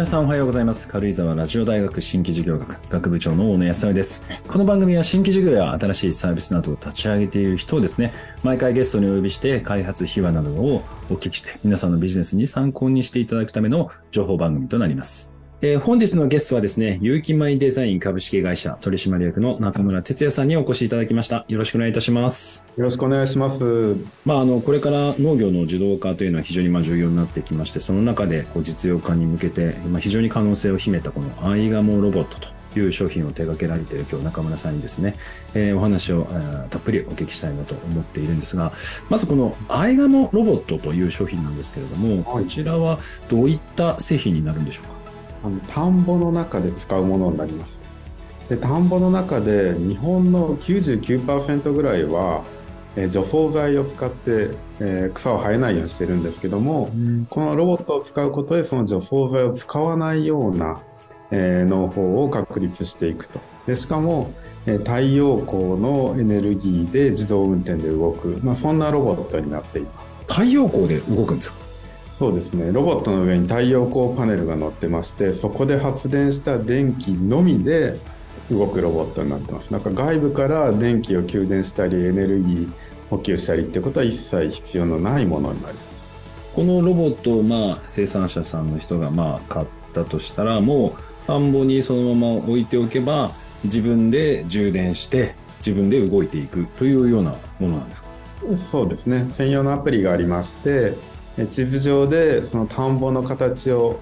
皆さんおはようございます。軽井沢ラジオ大学新規事業学学部長の大野康則です。この番組は新規事業や新しいサービスなどを立ち上げている人をですね、毎回ゲストにお呼びして開発秘話などをお聞きして、皆さんのビジネスに参考にしていただくための情報番組となります。えー本日のゲストはですね、有機米デザイン株式会社取締役の中村哲也さんにお越しいただきました。よろしくお願いいたします。よろしくお願いします。まあ、あのこれから農業の自動化というのは非常にまあ重要になってきましてその中でこう実用化に向けてまあ非常に可能性を秘めたこのアイガモロボットという商品を手掛けられている今日中村さんにですね、えーお話を、えーたっぷりお聞きしたいなと思っているんですがまずこのアイガモロボットという商品なんですけれども、はいこちらはどういった製品になるんでしょうか？あの田んぼの中で使うものになります。で田んぼの中で日本の99%ぐらいは、えー除草剤を使って、えー草を生えないようにしてるんですけども、このロボットを使うことでその除草剤を使わないような、えー農法を確立していくと。でしかも、えー太陽光のエネルギーで自動運転で動く、まあ、そんなロボットになっています。太陽光で動くんですか？そうですね。ロボットの上に太陽光パネルが乗ってましてそこで発電した電気のみで動くロボットになってます。なんか外部から電気を給電したりエネルギー補給したりってことは一切必要のないものになります。このロボットをまあ生産者さんの人がまあ買ったとしたらもう田んぼにそのまま置いておけば自分で充電して自分で動いていくというようなものなんですか？そうですね。専用のアプリがありましてえ地図上でその田んぼの形を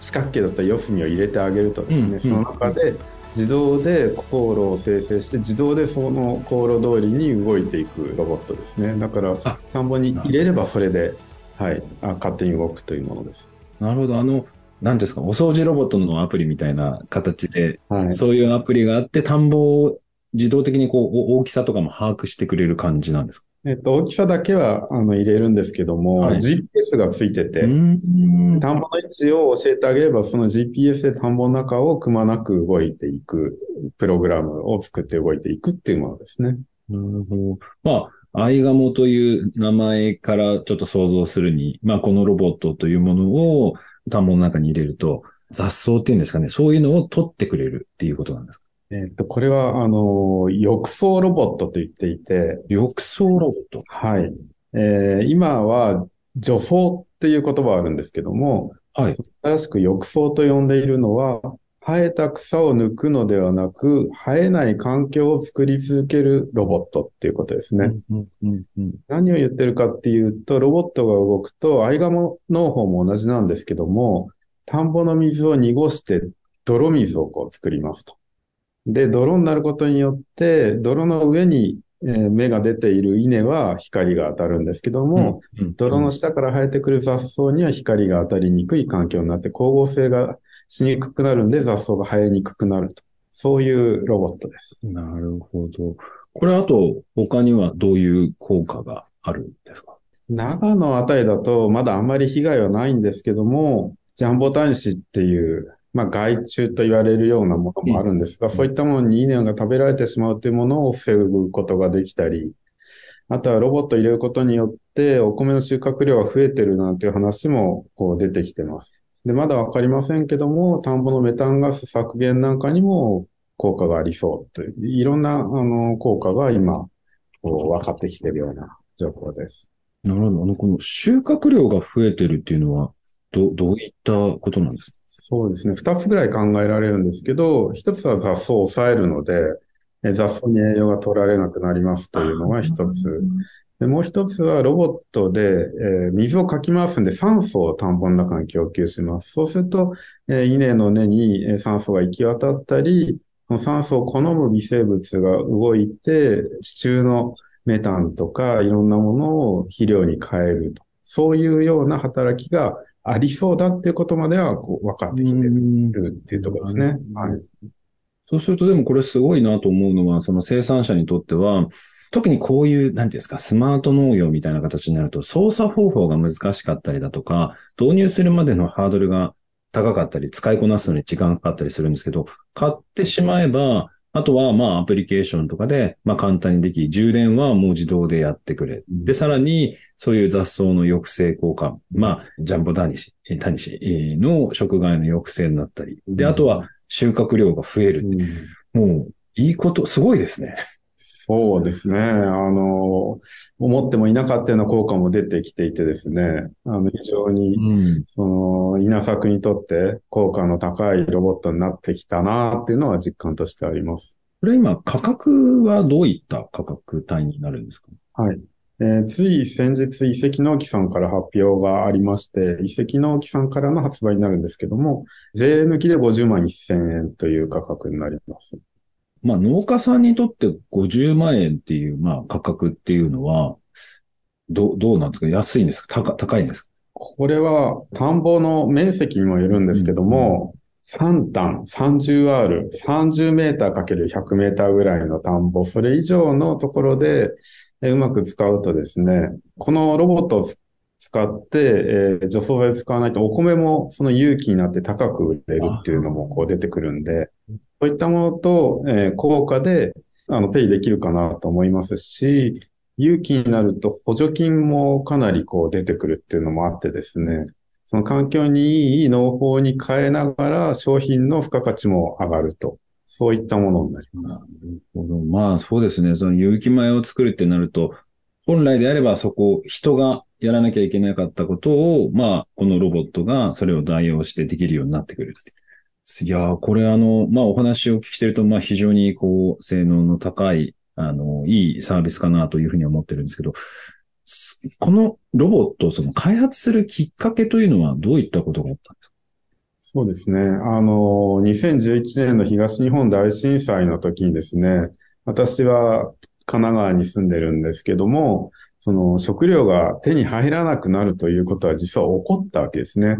四角形だったら四隅を入れてあげるとですね、うんうん。その中で自動で航路を生成して自動でその航路通りに動いていくロボットですね。だからあ田んぼに入れればそれで、はい、あ勝手に動くというものです、なるほど。あの何ですかお掃除ロボットのアプリみたいな形で、はい、そういうアプリがあって田んぼを自動的にこうお大きさとかも把握してくれる感じなんですか？えっと、大きさだけはあの入れるんですけども、はい GPS がついてて、ん田んぼの位置を教えてあげれば、その GPS で田んぼの中をくまなく動いていくプログラムを作って動いていくっていうものですね。なるほど。まあ、アイガモという名前からちょっと想像するに、まあ、このロボットというものを田んぼの中に入れると、雑草っていうんですかね、そういうのを取ってくれるっていうことなんですか？えっと、これは、あの、浴槽ロボットと言っていて、浴槽ロボット。はい。えー今は、除草っていう言葉があるんですけども、はい。新しく浴槽と呼んでいるのは、生えた草を抜くのではなく、生えない環境を作り続けるロボットっていうことですね。うんうんうん何を言ってるかっていうと、ロボットが動くと、アイガモ農法も同じなんですけども、田んぼの水を濁して泥水をこう作りますと。で、泥になることによって、泥の上に、えー芽が出ている稲は光が当たるんですけども、うんうん泥の下から生えてくる雑草には光が当たりにくい環境になって光合成がしにくくなるんで雑草が生えにくくなると。そういうロボットです。なるほど。これあと、他にはどういう効果があるんですか？長野あたりだとまだあんまり被害はないんですけども、ジャンボタニシっていう、まあ害虫と言われるようなものもあるんですが、そういったものに稲が食べられてしまうというものを防ぐことができたり、あとはロボットを入れることによってお米の収穫量が増えてるなんていう話もこう出てきてます。で、まだわかりませんけども、田んぼのメタンガス削減なんかにも効果がありそうという、いろんなあの効果が今、こう分かってきてるような状況です。なるほど。あの、この収穫量が増えてるっていうのは、ど、どういったことなんですか？そうですね。二つぐらい考えられるんですけど、一つは雑草を抑えるので、え雑草に栄養が取られなくなりますというのが一つ。でもう一つはロボットで、えー水をかき回すんで酸素を田んぼの中に供給します。そうすると、えー稲の根にえー酸素が行き渡ったり、その酸素を好む微生物が動いて、地中のメタンとかいろんなものを肥料に変えると。そういうような働きがありそうだっていうことまではこう分かってきてるっていうところですね。はい。そうするとでもこれすごいなと思うのは、その生産者にとっては、特にこういう、なんていうんですか、スマート農業みたいな形になると、操作方法が難しかったりだとか、導入するまでのハードルが高かったり、使いこなすのに時間かかったりするんですけど、買ってしまえば、あとは、まあ、アプリケーションとかで、まあ、簡単にでき、充電はもう自動でやってくれ。で、さらに、そういう雑草の抑制効果。まあ、ジャンボタニシ、タニシの食害の抑制になったり。で、あとは、収穫量が増える。もう、いいこと、すごいですね。そうですね。あの、思ってもいなかったような効果も出てきていてですね、あの、非常に、うん、その、稲作にとって効果の高いロボットになってきたなっていうのは実感としてあります。これ今、価格はどういった価格帯になるんですか？はい。えー、つい先日、遺跡農機さんから発表がありまして、遺跡農機さんからの発売になるんですけども、税抜きで50万1000円という価格になります。まあ農家さんにとって50万円っていう、まあ価格っていうのは、どう、どうなんですか？安いんですか？高高いんですか？これは田んぼの面積にもよるんですけども、うん、3単 30R、30メーターかける100メーターぐらいの田んぼ、それ以上のところでうまく使うとですね、このロボットを使って、えー、除草剤使わないとお米もその有機になって高く売れるっていうのもこう出てくるんで、そういったものと、えー、効果で、あの、ペイできるかなと思いますし、有機になると補助金もかなりこう出てくるっていうのもあってですね、その環境にいい農法に変えながら商品の付加価値も上がると。そういったものになります。なるほど。まあそうですね。その有機米を作るってなると、本来であればそこ、人がやらなきゃいけなかったことを、まあ、このロボットがそれを代用してできるようになってくる。いやこれあの、まあお話を聞きしてると、まあ非常にこう、性能の高い、あの、いいサービスかなというふうに思ってるんですけど、このロボットをその開発するきっかけというのはどういったことがあったんですか？そうですね。あの、2011年の東日本大震災の時にですね、私は神奈川に住んでるんですけども、その食料が手に入らなくなるということは実は起こったわけですね。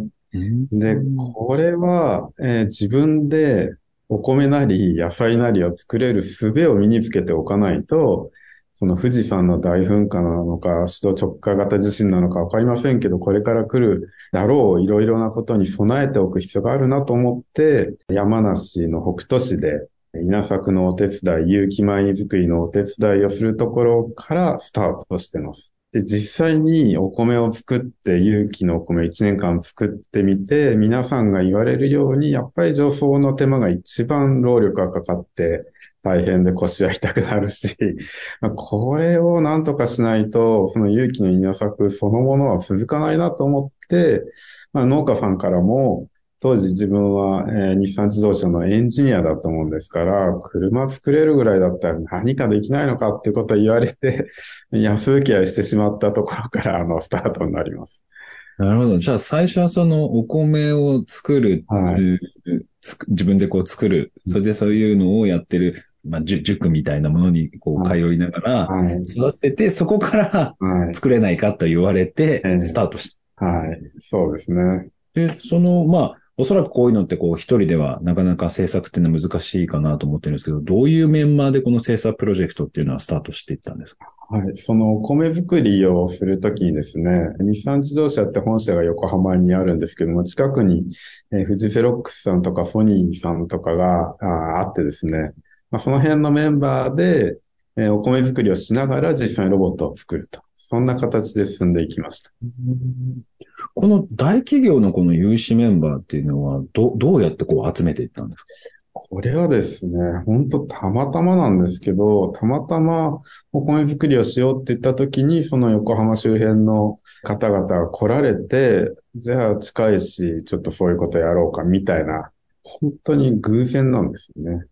で、これは、えー、自分でお米なり野菜なりを作れる術を身につけておかないと、その富士山の大噴火なのか、首都直下型地震なのかわかりませんけど、これから来るだろういろいろなことに備えておく必要があるなと思って、山梨の北杜市で稲作のお手伝い、有機米作りのお手伝いをするところからスタートしてます。で、実際にお米を作って、有機のお米1年間作ってみて、皆さんが言われるように、やっぱり除草の手間が一番労力がかかって、大変で腰は痛くなるし、これをなんとかしないと、その有機の稲作そのものは続かないなと思って、まあ、農家さんからも、当時自分は、えー、日産自動車のエンジニアだったもんですから、車作れるぐらいだったら何かできないのかっていうことを言われて、安請け合いしてしまったところから、あの、スタートになります。なるほど。じゃあ最初はそのお米を作る、はい、自分でこう作る、それでそういうのをやってる、まあ、塾みたいなものにこう通いながら、育てて、そこから作れないかと言われて、スタートした。はい、そうですね。で、その、まあ、おそらくこういうのってこう一人ではなかなか制作っていうのは難しいかなと思ってるんですけど、どういうメンバーでこの制作プロジェクトっていうのはスタートしていったんですか？はい。その米作りをするときにですね、日産自動車って本社が横浜にあるんですけども、近くに、え、富士フェロックスさんとかソニーさんとかがあってですね、まあ、その辺のメンバーで、え、お米作りをしながら実際にロボットを作ると。そんな形で進んでいきました。この大企業のこの有志メンバーっていうのは、ど、どうやってこう集めていったんですか？これはですね、本当たまたまなんですけど、たまたまお米作りをしようって言った時に、その横浜周辺の方々が来られて、じゃあ近いし、ちょっとそういうことやろうかみたいな、本当に偶然なんですよね。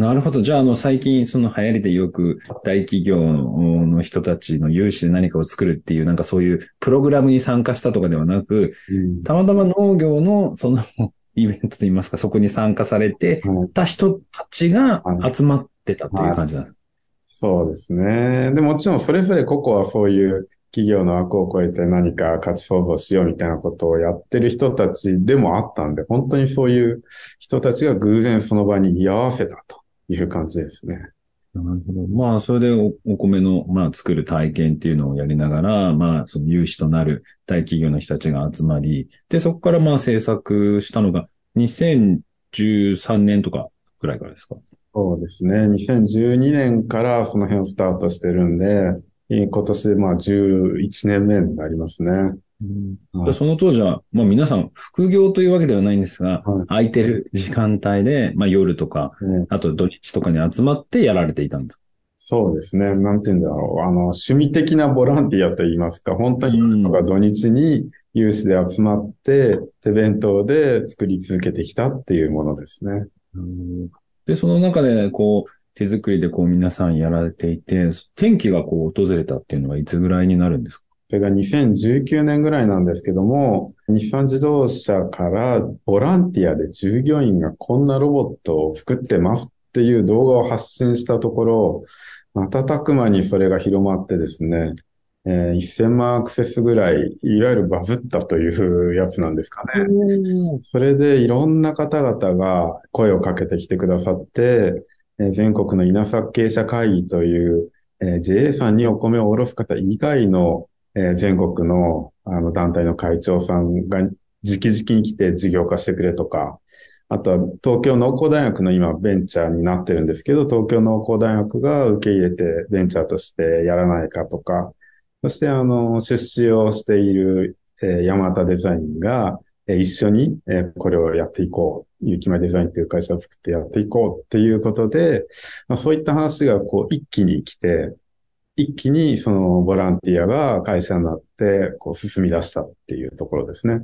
なるほど。じゃあ、あの、最近、その流行りでよく大企業の人たちの有志で何かを作るっていう、なんかそういうプログラムに参加したとかではなく、うん、たまたま農業のそのイベントといいますか、そこに参加されてた人たちが集まってたという感じなんです、そうですね。で、もちろんそれぞれ個々はそういう企業の枠を超えて何か価値創造しようみたいなことをやってる人たちでもあったんで、本当にそういう人たちが偶然その場に居合わせたと。いう感じですね。なるほど。まあ、それでおお米の、まあ、作る体験っていうのをやりながら、まあ、その有志となる大企業の人たちが集まり、で、そこからまあ制作したのが2013年とかぐらいからですか？そうですね。2012年からその辺をスタートしてるんで、今年まあ11年目になりますね。はい、その当時は、まあ皆さん副業というわけではないんですが、はい、空いてる時間帯で、まあ夜とか、あと土日とかに集まってやられていたんですそうですね。なんて言うんだろう。あの、趣味的なボランティアと言いますか、本当にとか土日に有志で集まって、手弁当で作り続けてきたっていうものですね。で、その中で、こう、手作りでこう皆さんやられていて、天気がこう訪れたっていうのはいつぐらいになるんですか？それが2019年ぐらいなんですけども、日産自動車からボランティアで従業員がこんなロボットを作ってますっていう動画を発信したところ、瞬く間にそれが広まってですね、えー、1000万アクセスぐらい、いわゆるバズったというやつなんですかね。それでいろんな方々が声をかけてきてくださって、え、全国の稲作経営者会議という、えー、JA さんにお米を卸す方以外のえ、全国のあの団体の会長さんが直々に来て事業化してくれとか、あとは東京農工大学の今ベンチャーになってるんですけど、東京農工大学が受け入れてベンチャーとしてやらないかとか、そしてあの、出資をしている、えー、山形デザインが、一緒に、えー、これをやっていこう。ゆきまデザインという会社を作ってやっていこうっていうことで、まあ、そういった話がこう一気に来て、一気にそのボランティアが会社になって、こう進み出したっていうところですね。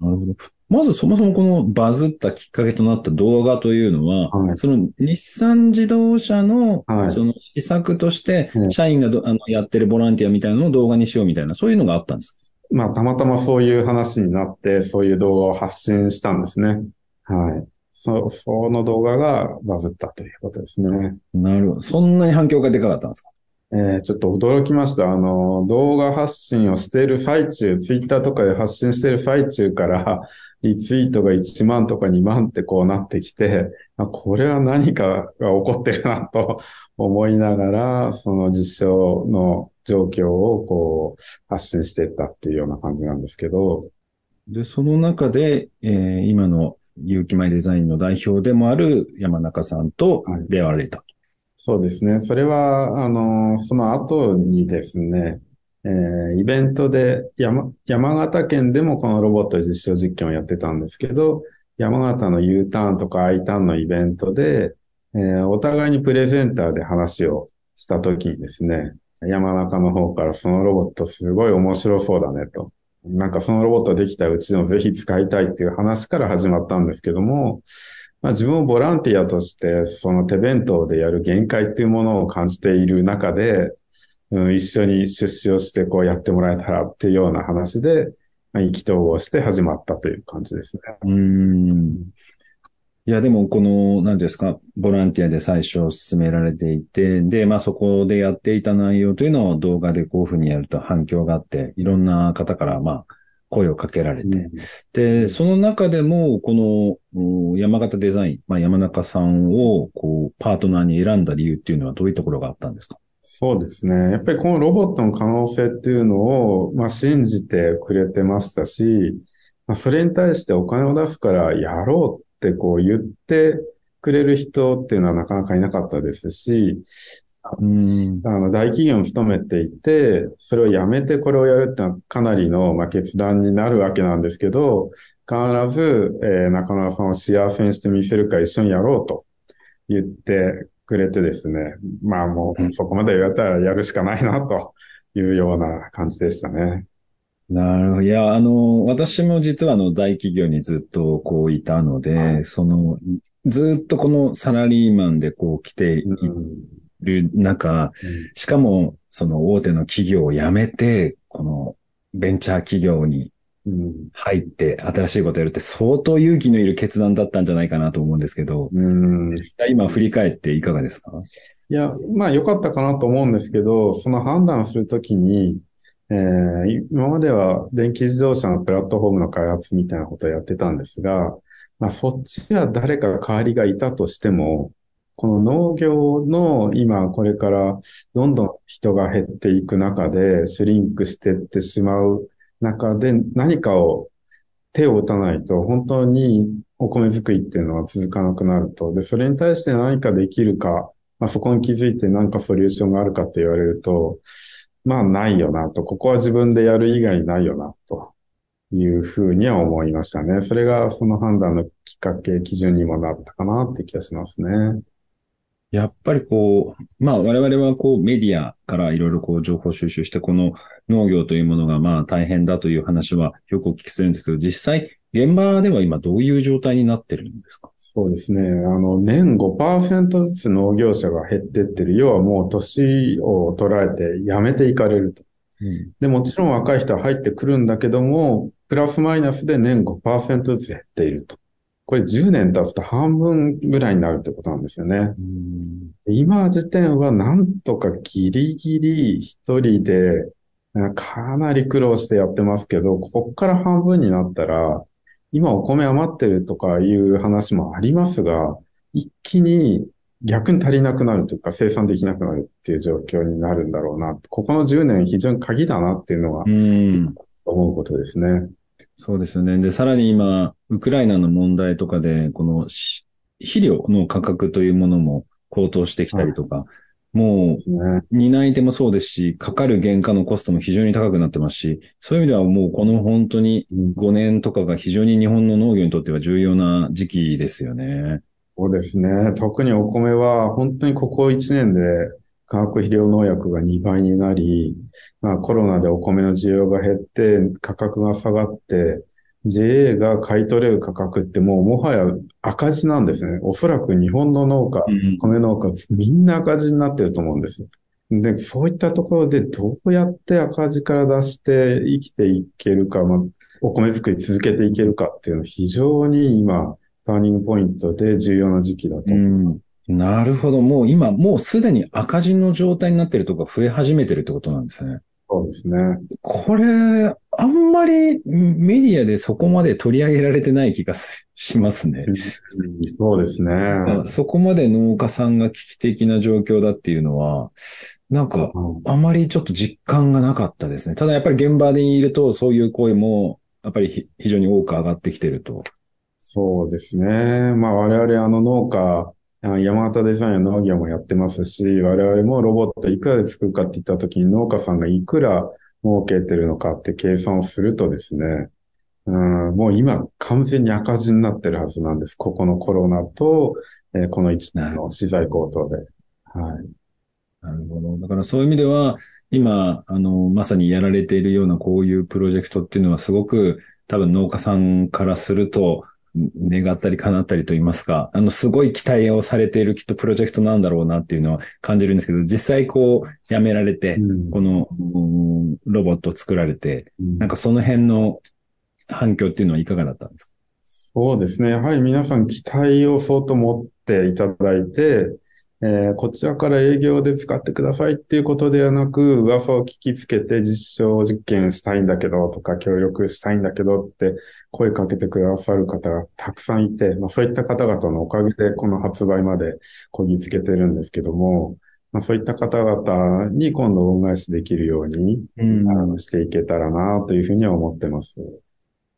なるほど。まずそもそもこのバズったきっかけとなった動画というのは、はい、その日産自動車のその施策として、社員があのやってるボランティアみたいなのを動画にしようみたいな、そういうのがあったんですか？まあ、たまたまそういう話になって、そういう動画を発信したんですね。はい。そ、その動画がバズったということですね。なるほど。そんなに反響がでかかったんですか？えー、ちょっと驚きました。あの、動画発信をしている最中、ツイッターとかで発信している最中から、リツイートが1万とか2万ってこうなってきて、これは何かが起こってるなと思いながら、その実証の状況をこう発信していったっていうような感じなんですけど。で、その中で、えー、今の有機米デザインの代表でもある山中さんと出会われた。そうですね。それは、あの、その後にですね、えー、イベントで山、山形県でもこのロボット実証実験をやってたんですけど、山形の U ターンとか I ターンのイベントで、えー、お互いにプレゼンターで話をしたときにですね、山中の方からそのロボットすごい面白そうだねと。なんかそのロボットできたうちのぜひ使いたいっていう話から始まったんですけども、まあ、自分もボランティアとして、その手弁当でやる限界っていうものを感じている中で、うん、一緒に出資をしてこうやってもらえたらっていうような話で、まあ、意気投合して始まったという感じですね。うん。いや、でも、この、何ですか、ボランティアで最初進められていて、で、まあそこでやっていた内容というのを動画でこういうふうにやると反響があって、いろんな方から、まあ、声をかけられて、うん、で、その中でも、この山形デザイン、まあ、山中さんをこうパートナーに選んだ理由っていうのはどういうところがあったんですか？そうですね。やっぱりこのロボットの可能性っていうのを、まあ、信じてくれてましたし、まあ、それに対してお金を出すからやろうってこう言ってくれる人っていうのはなかなかいなかったですし、うん、あの大企業に勤めていて、それをやめてこれをやるってのはかなりの、まあ、決断になるわけなんですけど、必ず、えー、中村さんを幸せにしてみせるか一緒にやろうと言ってくれてですね、まあもうそこまで言われたらやるしかないなというような感じでしたね。なるほど。いや、あの、私も実はあの大企業にずっとこういたので、はい、その、ずっとこのサラリーマンでこう来ている中、しかも、その大手の企業を辞めて、このベンチャー企業に入って新しいことやるって相当勇気のいる決断だったんじゃないかなと思うんですけど、うん、今振り返っていかがですか？いや、まあ良かったかなと思うんですけど、その判断するときに、えー、今までは電気自動車のプラットフォームの開発みたいなことをやってたんですが、まあそっちは誰か代わりがいたとしても、この農業の今これからどんどん人が減っていく中でシュリンクしていってしまう中で何かを手を打たないと本当にお米作りっていうのは続かなくなると。で、それに対して何かできるか、まあ、そこに気づいて何かソリューションがあるかって言われると、まあないよなと、ここは自分でやる以外ないよなというふうには思いましたね。それがその判断のきっかけ、基準にもなったかなって気がしますね。やっぱりこう、まあ我々はこうメディアからいろいろこう情報収集して、この農業というものがまあ大変だという話はよくお聞きするんですけど、実際現場では今どういう状態になってるんですか？そうですね。あの、年5%ずつ農業者が減ってってる。要はもう年を捉えて辞めていかれると。うん、で、もちろん若い人は入ってくるんだけども、プラスマイナスで年5%ずつ減っていると。これ10年経つと半分ぐらいになるってことなんですよね。うん、今時点はなんとかギリギリ一人でかなり苦労してやってますけど、ここから半分になったら、今お米余ってるとかいう話もありますが、一気に逆に足りなくなるというか生産できなくなるっていう状況になるんだろうな。ここの10年非常に鍵だなっていうのは、思うことですね。そうですね。で、さらに今、ウクライナの問題とかで、この肥料の価格というものも高騰してきたりとか、もう、担い手もそうですし、かかる原価のコストも非常に高くなってますし、そういう意味ではもうこの本当に5年とかが非常に日本の農業にとっては重要な時期ですよね。そうですね。特にお米は本当にここ1年で化学肥料農薬が2倍になり、まあコロナでお米の需要が減って価格が下がって、JA が買い取れる価格ってもうもはや赤字なんですね。おそらく日本の農家、米農家、みんな赤字になってると思うんです。で、そういったところでどうやって赤字から出して生きていけるか、まあ、お米作り続けていけるかっていうのは非常に今、ターニングポイントで重要な時期だと思う。なるほど。もう今、もうすでに赤字の状態になってるとか増え始めてるってことなんですね。そうですね。これ、あんまりメディアでそこまで取り上げられてない気がしますね。そうですね。そこまで農家さんが危機的な状況だっていうのは、なんか、あまりちょっと実感がなかったですね。ただやっぱり現場にいると、そういう声も、やっぱり非常に多く上がってきてると。そうですね。まあ我々あの農家、山形デザインや農業もやってますし、我々もロボットいくらで作るかって言った時に農家さんがいくら儲けてるのかって計算をするとですね、うん、もう今完全に赤字になってるはずなんです。ここのコロナと、えー、この1年の資材高騰で。はい。なるほど。だからそういう意味では、今、あの、まさにやられているようなこういうプロジェクトっていうのはすごく多分農家さんからすると、願ったり叶ったりと言いますか、あの、すごい期待をされているきっとプロジェクトなんだろうなっていうのは感じるんですけど、実際こう、やめられて、この、ロボットを作られて、なんかその辺の反響っていうのはいかがだったんですか？そうですね。やはり皆さん期待を相当持っていただいて、えー、こちらから営業で使ってくださいっていうことではなく、噂を聞きつけて実証実験したいんだけどとか協力したいんだけどって声かけてくださる方がたくさんいて、まあそういった方々のおかげでこの発売までこぎつけてるんですけども、まあそういった方々に今度恩返しできるように、うん、していけたらなというふうには思ってます。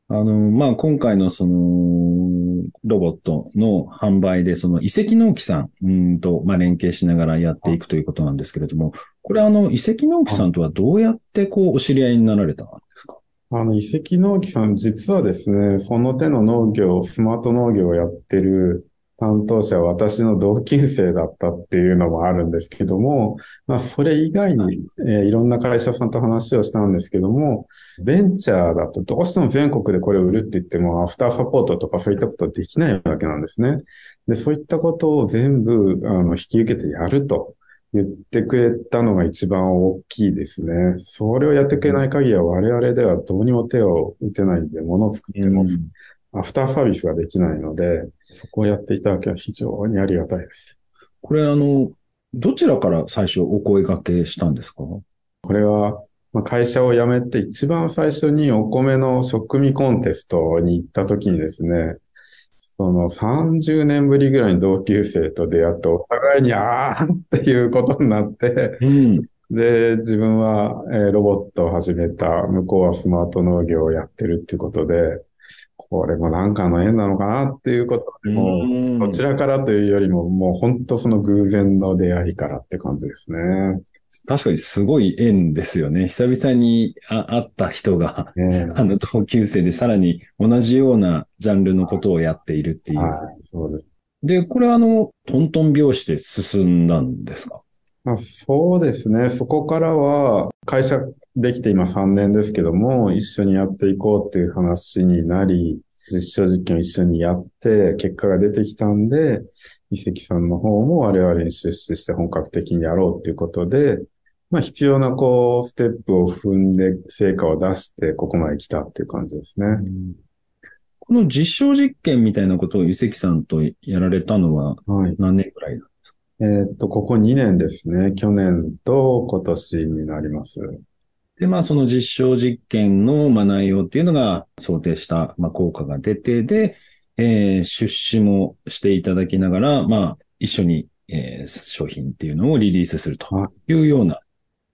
あの、まあ、今回のその、ロボットの販売で、その遺跡農機さんうんと、まあ、連携しながらやっていくということなんですけれども、これあの、遺跡農機さんとはどうやってこう、お知り合いになられたんですか？あの、遺跡農機さん、実はですね、その手の農業、スマート農業をやってる、担当者は私の同級生だったっていうのもあるんですけども、まあ、それ以外に、えー、いろんな会社さんと話をしたんですけども、ベンチャーだとどうしても全国でこれを売るって言っても、アフターサポートとかそういったことはできないわけなんですね。で、そういったことを全部、あの、引き受けてやると言ってくれたのが一番大きいですね。それをやってくれない限りは我々ではどうにも手を打てないんで、物を作っても、アフターサービスができないので、そこをやっていただけは非常にありがたいです。これあの、どちらから最初お声掛けしたんですか？これは、ま会社を辞めて一番最初にお米の食味コンテストに行った時にですね、その30年ぶりぐらいに同級生と出会ってお互いにあーっていうことになって、うん、で、自分は、えロボットを始めた、向こうはスマート農業をやってるっていうことで、これもなんかの縁なのかなっていうことで、もう、どちらからというよりも、もう本当その偶然の出会いからって感じですね。確かにすごい縁ですよね。久々に会った人が、ね、あの同級生でさらに同じようなジャンルのことをやっているっていう。はい、そうです。で、これあの、トントン拍子で進んだんですか？あそうですね。そこからは、会社できて今3年ですけども、一緒にやっていこうっていう話になり、実証実験を一緒にやって、結果が出てきたんで、遺跡さんの方も我々に出資して本格的にやろうっていうことで、まあ必要なこう、ステップを踏んで成果を出して、ここまで来たっていう感じですね。この実証実験みたいなことを遺跡さんとやられたのは何年くらいなんですか、はい、えっと、ここ2年ですね。去年と今年になります。で、まあ、その実証実験の、まあ、内容っていうのが想定した、まあ、効果が出て、で、えー、出資もしていただきながら、まあ、一緒に、えー、商品っていうのをリリースするというような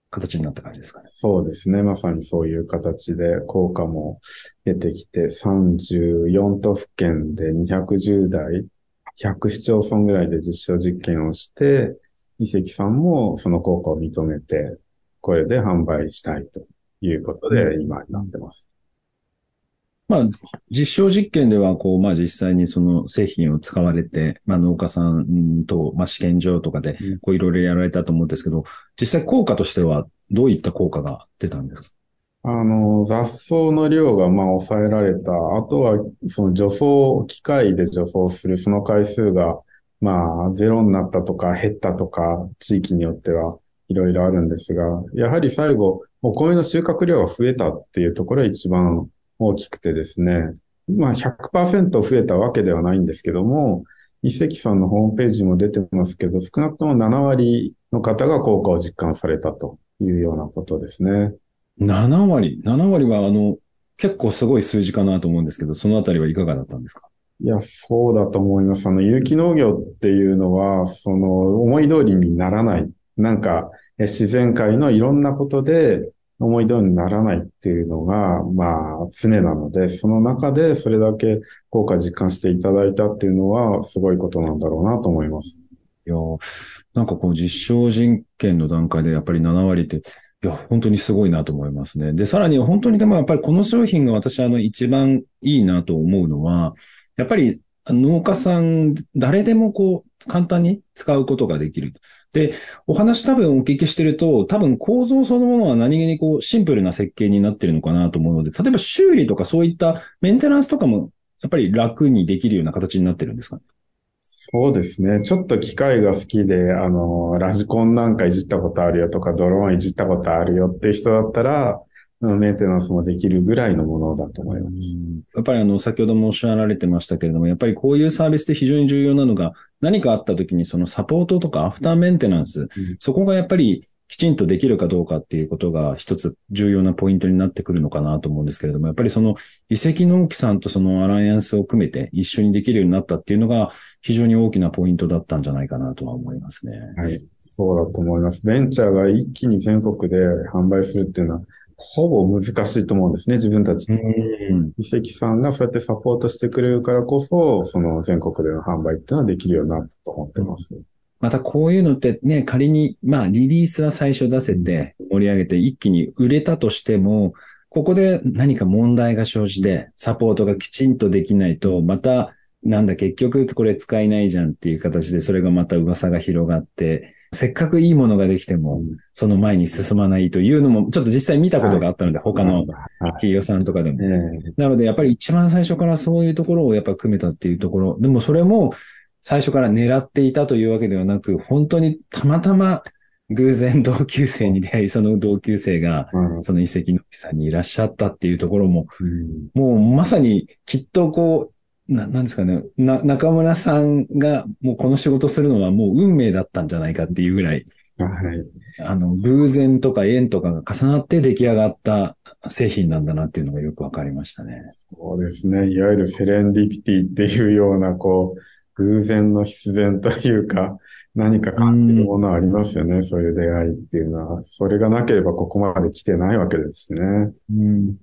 形になった感じですかね。そうですね。まさにそういう形で効果も出てきて、34都府県で210台、100市町村ぐらいで実証実験をして、遺跡さんもその効果を認めて、これで販売したいということで今になってます。まあ、実証実験では、こう、まあ実際にその製品を使われて、まあ農家さんと、まあ試験場とかで、こういろいろやられたと思うんですけど、実際効果としてはどういった効果が出たんですか？あの、雑草の量がまあ抑えられた。あとは、その除草、機械で除草するその回数が、まあ、ゼロになったとか減ったとか、地域によってはいろいろあるんですが、やはり最後、お米の収穫量が増えたっていうところが一番大きくてですね、まあ100%増えたわけではないんですけども、一石さんのホームページも出てますけど、少なくとも7割の方が効果を実感されたというようなことですね。7割 ?7 割はあの、結構すごい数字かなと思うんですけど、そのあたりはいかがだったんですか？いや、そうだと思います。あの、有機農業っていうのは、その、思い通りにならない。なんか、自然界のいろんなことで思い通りにならないっていうのが、まあ、常なので、その中でそれだけ効果実感していただいたっていうのは、すごいことなんだろうなと思います。いや、なんかこう、実証実験の段階でやっぱり7割って、いや、本当にすごいなと思いますね。で、さらに本当にでもやっぱりこの商品が私あの一番いいなと思うのは、やっぱり農家さん、誰でもこう、簡単に使うことができる。で、お話多分お聞きしてると、多分構造そのものは何気にこう、シンプルな設計になってるのかなと思うので、例えば修理とかそういったメンテナンスとかも、やっぱり楽にできるような形になってるんですかね？そうですね。ちょっと機械が好きで、あの、ラジコンなんかいじったことあるよとか、ドローンいじったことあるよっていう人だったら、メンテナンスもできるぐらいのものだと思います。やっぱりあの、先ほどもおっしゃられてましたけれども、やっぱりこういうサービスで非常に重要なのが、何かあった時にそのサポートとかアフターメンテナンス、うん、そこがやっぱりきちんとできるかどうかっていうことが一つ重要なポイントになってくるのかなと思うんですけれども、やっぱりその遺跡農機さんとそのアライアンスを組めて一緒にできるようになったっていうのが非常に大きなポイントだったんじゃないかなとは思いますね。はい。そうだと思います。ベンチャーが一気に全国で販売するっていうのはほぼ難しいと思うんですね、自分たち。遺跡さんがそうやってサポートしてくれるからこそ、その全国での販売っていうのはできるようになると思ってます。またこういうのってね、仮に、まあリリースは最初出せて盛り上げて一気に売れたとしても、ここで何か問題が生じて、サポートがきちんとできないと、またなんだ、結局これ使えないじゃんっていう形で、それがまた噂が広がって、せっかくいいものができても、その前に進まないというのも、ちょっと実際見たことがあったので、他の企業さんとかでも。なので、やっぱり一番最初からそういうところをやっぱ組めたっていうところ、でもそれも最初から狙っていたというわけではなく、本当にたまたま偶然同級生に出会い、その同級生が、その遺跡のさんにいらっしゃったっていうところも、もうまさにきっとこう、な、なんですかね、な、中村さんがもうこの仕事するのはもう運命だったんじゃないかっていうぐらい、はい。あの、偶然とか縁とかが重なって出来上がった製品なんだなっていうのがよくわかりましたね。そうですね。いわゆるセレンディピティっていうような、こう、偶然の必然というか、何か感じるものありますよね、そういう出会いっていうのは。それがなければここまで来てないわけですね。うん、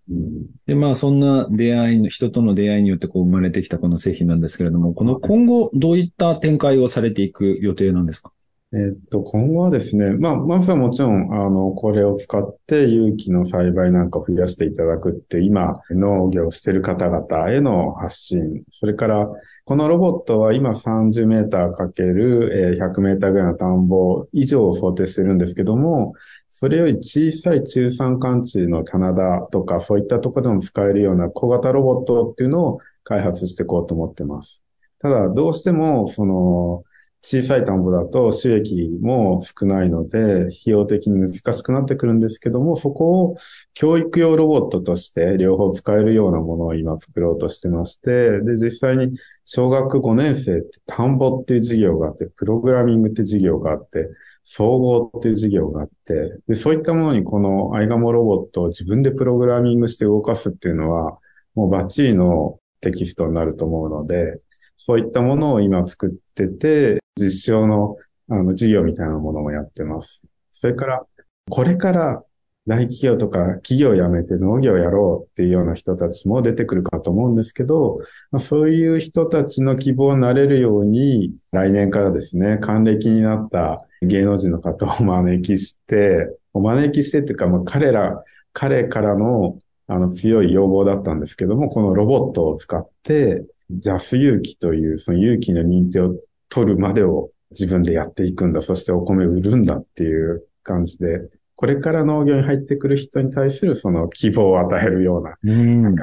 で、まあそんな出会いの、人との出会いによってこう生まれてきたこの製品なんですけれども、この今後どういった展開をされていく予定なんですか？えっと、今後はですね、まあ、まずはもちろん、あの、これを使って有機の栽培なんかを増やしていただくって、今、農業をしている方々への発信。それから、このロボットは今30メーターかける100メーターぐらいの田んぼ以上を想定してるんですけども、それより小さい中山間地の棚田とか、そういったところでも使えるような小型ロボットっていうのを開発していこうと思ってます。ただ、どうしても、その、小さい田んぼだと収益も少ないので、費用的に難しくなってくるんですけども、そこを教育用ロボットとして両方使えるようなものを今作ろうとしてまして、で、実際に小学5年生って田んぼっていう授業があって、プログラミングって授業があって、総合っていう授業があって、で、そういったものにこのアイガモロボットを自分でプログラミングして動かすっていうのは、もうバッチリのテキストになると思うので、そういったものを今作ってて、実証のあの事業みたいなものもやってます。それから、これから大企業とか企業を辞めて農業をやろうっていうような人たちも出てくるかと思うんですけど、そういう人たちの希望になれるように、来年からですね、還暦になった芸能人の方をお招きして、お招きしてっていうか、まあ、彼ら、彼からのあの強い要望だったんですけども、このロボットを使って、ジャス勇気というその勇気の認定を取るまでを自分でやっていくんだ。そしてお米売るんだっていう感じで、これから農業に入ってくる人に対するその希望を与えるような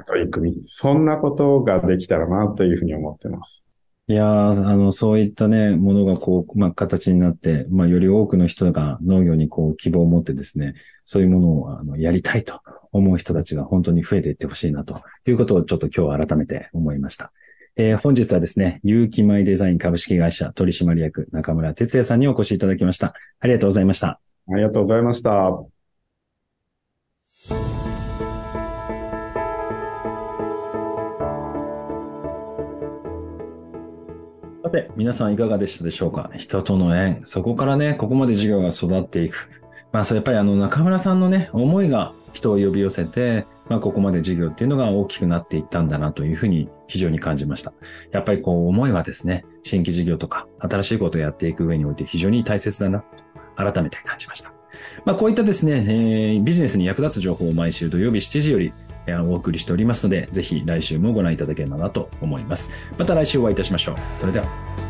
取り組み、そんなことができたらなというふうに思ってます。いやあの、そういったね、ものがこう、まあ、形になって、まあ、より多くの人が農業にこう、希望を持ってですね、そういうものを、あの、やりたいと思う人たちが本当に増えていってほしいなということをちょっと今日改めて思いました。えー、本日はですね、有機米デザイン株式会社取締役中村哲也さんにお越しいただきました。ありがとうございました。ありがとうございました。さて、皆さんいかがでしたでしょうか？人との縁、そこからね、ここまで事業が育っていく。まあ、そうやっぱりあの中村さんのね、思いが人を呼び寄せて、まあ、ここまで事業っていうのが大きくなっていったんだなというふうに非常に感じました。やっぱりこう思いはですね、新規事業とか新しいことをやっていく上において非常に大切だなと改めて感じました。まあ、こういったですね、えー、ビジネスに役立つ情報を毎週土曜日7時よりお送りしておりますので、ぜひ来週もご覧いただければなと思います。また来週お会いいたしましょう。それでは。